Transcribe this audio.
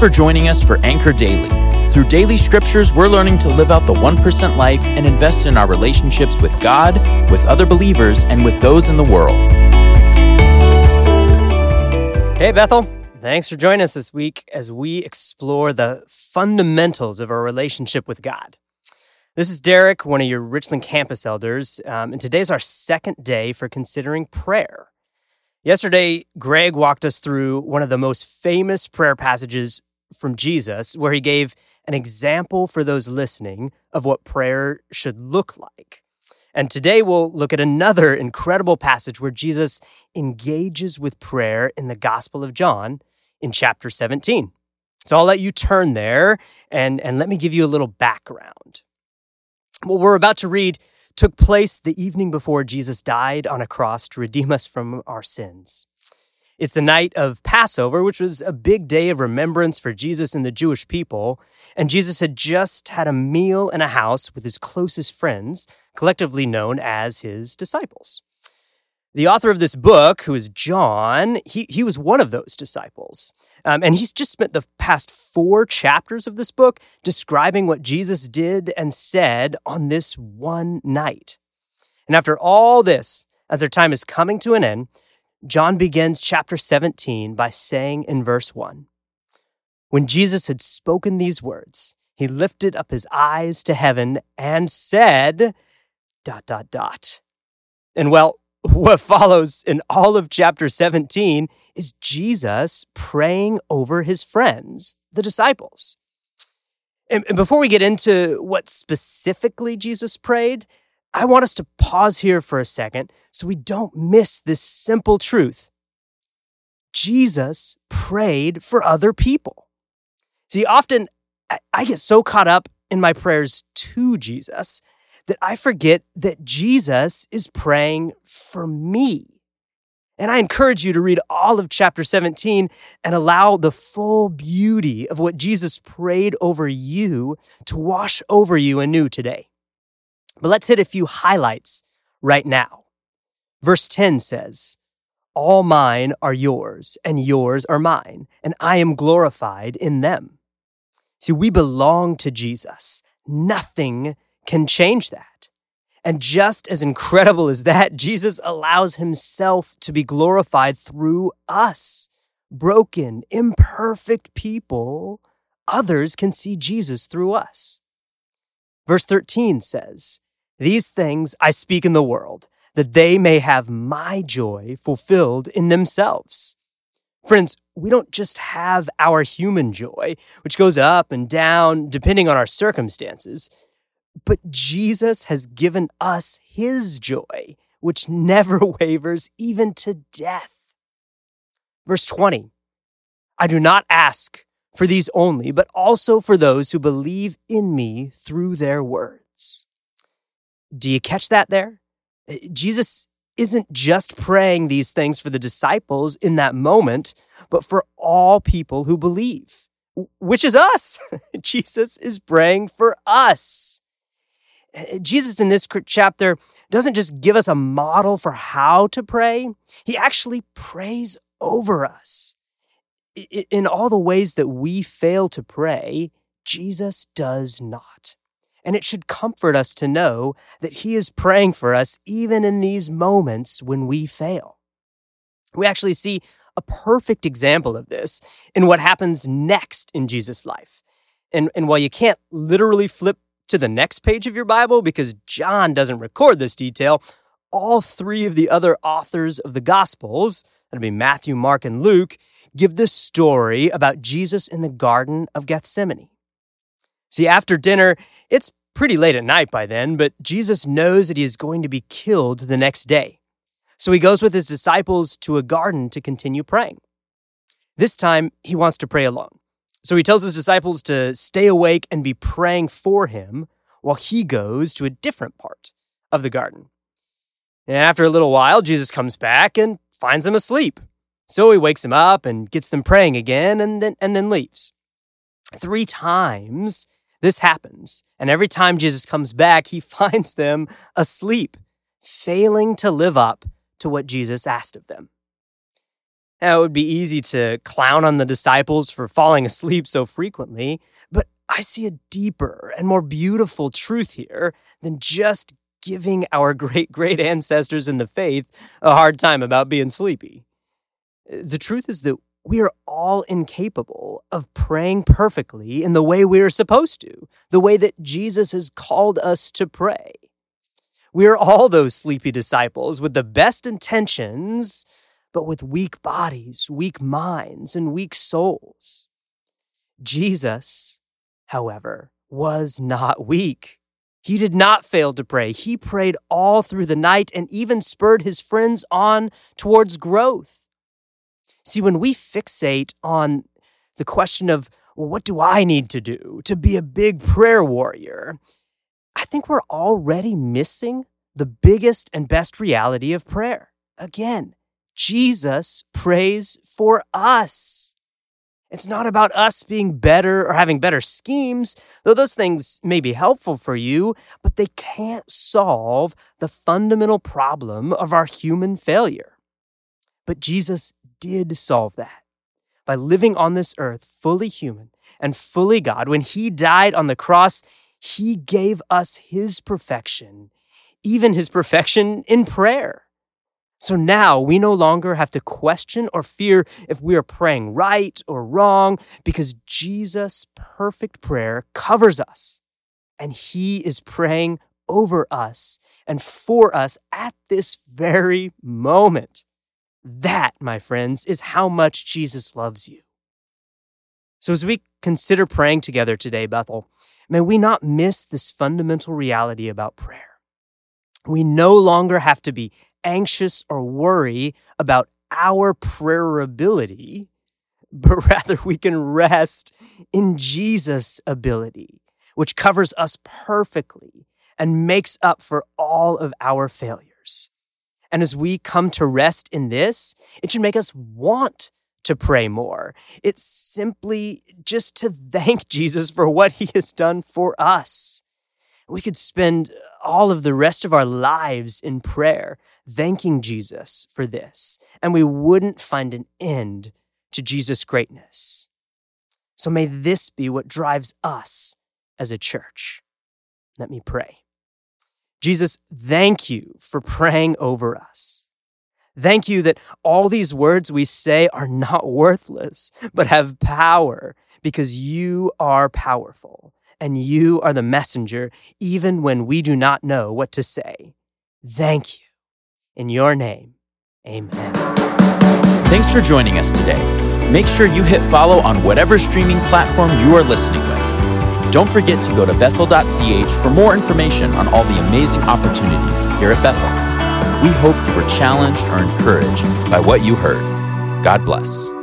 for joining us for Anchor Daily. Through daily scriptures, we're learning to live out the 1% life and invest in our relationships with God, with other believers, and with those in the world. Hey, Bethel. Thanks for joining us this week as we explore the fundamentals of our relationship with God. This is Derek, one of your Richland campus elders, um, and today's our second day for considering prayer. Yesterday, Greg walked us through one of the most famous prayer passages from Jesus, where he gave an example for those listening of what prayer should look like. And today we'll look at another incredible passage where Jesus engages with prayer in the Gospel of John in chapter 17. So I'll let you turn there and, and let me give you a little background. What we're about to read took place the evening before Jesus died on a cross to redeem us from our sins. It's the night of Passover, which was a big day of remembrance for Jesus and the Jewish people. And Jesus had just had a meal in a house with his closest friends, collectively known as his disciples. The author of this book, who is John, he, he was one of those disciples. Um, and he's just spent the past four chapters of this book describing what Jesus did and said on this one night. And after all this, as their time is coming to an end, John begins chapter 17 by saying in verse 1 When Jesus had spoken these words, he lifted up his eyes to heaven and said, dot, dot, dot. And well, what follows in all of chapter 17 is Jesus praying over his friends, the disciples. And, before we get into what specifically Jesus prayed, I want us to pause here for a second so we don't miss this simple truth. Jesus prayed for other people. See, often I, get so caught up in my prayers to Jesus that I forget that Jesus is praying for me. And I encourage you to read all of chapter 17 and allow the full beauty of what Jesus prayed over you to wash over you anew today. But let's hit a few highlights right now. Verse 10 says, All mine are yours, and yours are mine, and I am glorified in them. See, we belong to Jesus. Nothing can change that. And just as incredible as that, Jesus allows himself to be glorified through us, broken, imperfect people. Others can see Jesus through us. Verse 13 says, These things I speak in the world, that they may have my joy fulfilled in themselves. Friends, we don't just have our human joy, which goes up and down depending on our circumstances. But Jesus has given us his joy, which never wavers even to death. Verse 20 I do not ask for these only, but also for those who believe in me through their words. Do you catch that there? Uh, Jesus isn't just praying these things for the disciples in that moment, but for all people who believe, which is us. Jesus is praying for us. Jesus in this chapter doesn't just give us a model for how to pray, he actually prays over us. In all the ways that we fail to pray, Jesus does not. And it should comfort us to know that he is praying for us even in these moments when we fail. We actually see a perfect example of this in what happens next in Jesus' life. And, and while you can't literally flip to the next page of your Bible because John doesn't record this detail. All three of the other authors of the Gospels, that'd be Matthew, Mark, and Luke, give this story about Jesus in the Garden of Gethsemane. See, after dinner, it's pretty late at night by then, but Jesus knows that he is going to be killed the next day. So he goes with his disciples to a garden to continue praying. This time, he wants to pray alone. So he tells his disciples to stay awake and be praying for him while he goes to a different part of the garden. And after a little while, Jesus comes back and finds them asleep. So he wakes them up and gets them praying again and then, and then leaves. Three times this happens. And every time Jesus comes back, he finds them asleep, failing to live up to what Jesus asked of them. Now, it would be easy to clown on the disciples for falling asleep so frequently, but I see a deeper and more beautiful truth here than just giving our great great ancestors in the faith a hard time about being sleepy. The truth is that we are all incapable of praying perfectly in the way we are supposed to, the way that Jesus has called us to pray. We are all those sleepy disciples with the best intentions, but with weak bodies, weak minds, and weak souls. Jesus, however, was not weak. He did not fail to pray. He prayed all through the night and even spurred his friends on towards growth. See, when we fixate on the question of, well, what do I need to do to be a big prayer warrior? I think we're already missing the biggest and best reality of prayer. Again, Jesus prays for us. It's not about us being better or having better schemes, though those things may be helpful for you, but they can't solve the fundamental problem of our human failure. But Jesus did solve that by living on this earth fully human and fully God. When he died on the cross, he gave us his perfection, even his perfection in prayer. So now we no longer have to question or fear if we are praying right or wrong because Jesus' perfect prayer covers us and he is praying over us and for us at this very moment. That, my friends, is how much Jesus loves you. So as we consider praying together today, Bethel, may we not miss this fundamental reality about prayer. We no longer have to be anxious or worry about our prayer ability, but rather we can rest in Jesus' ability, which covers us perfectly and makes up for all of our failures. And as we come to rest in this, it should make us want to pray more. It's simply just to thank Jesus for what he has done for us. We could spend all of the rest of our lives in prayer, thanking Jesus for this, and we wouldn't find an end to Jesus' greatness. So may this be what drives us as a church. Let me pray. Jesus, thank you for praying over us. Thank you that all these words we say are not worthless, but have power because you are powerful and you are the messenger even when we do not know what to say. Thank you. In your name, amen. Thanks for joining us today. Make sure you hit follow on whatever streaming platform you are listening with. Don't forget to go to bethel.ch for more information on all the amazing opportunities here at Bethel. We hope you were challenged or encouraged by what you heard. God bless.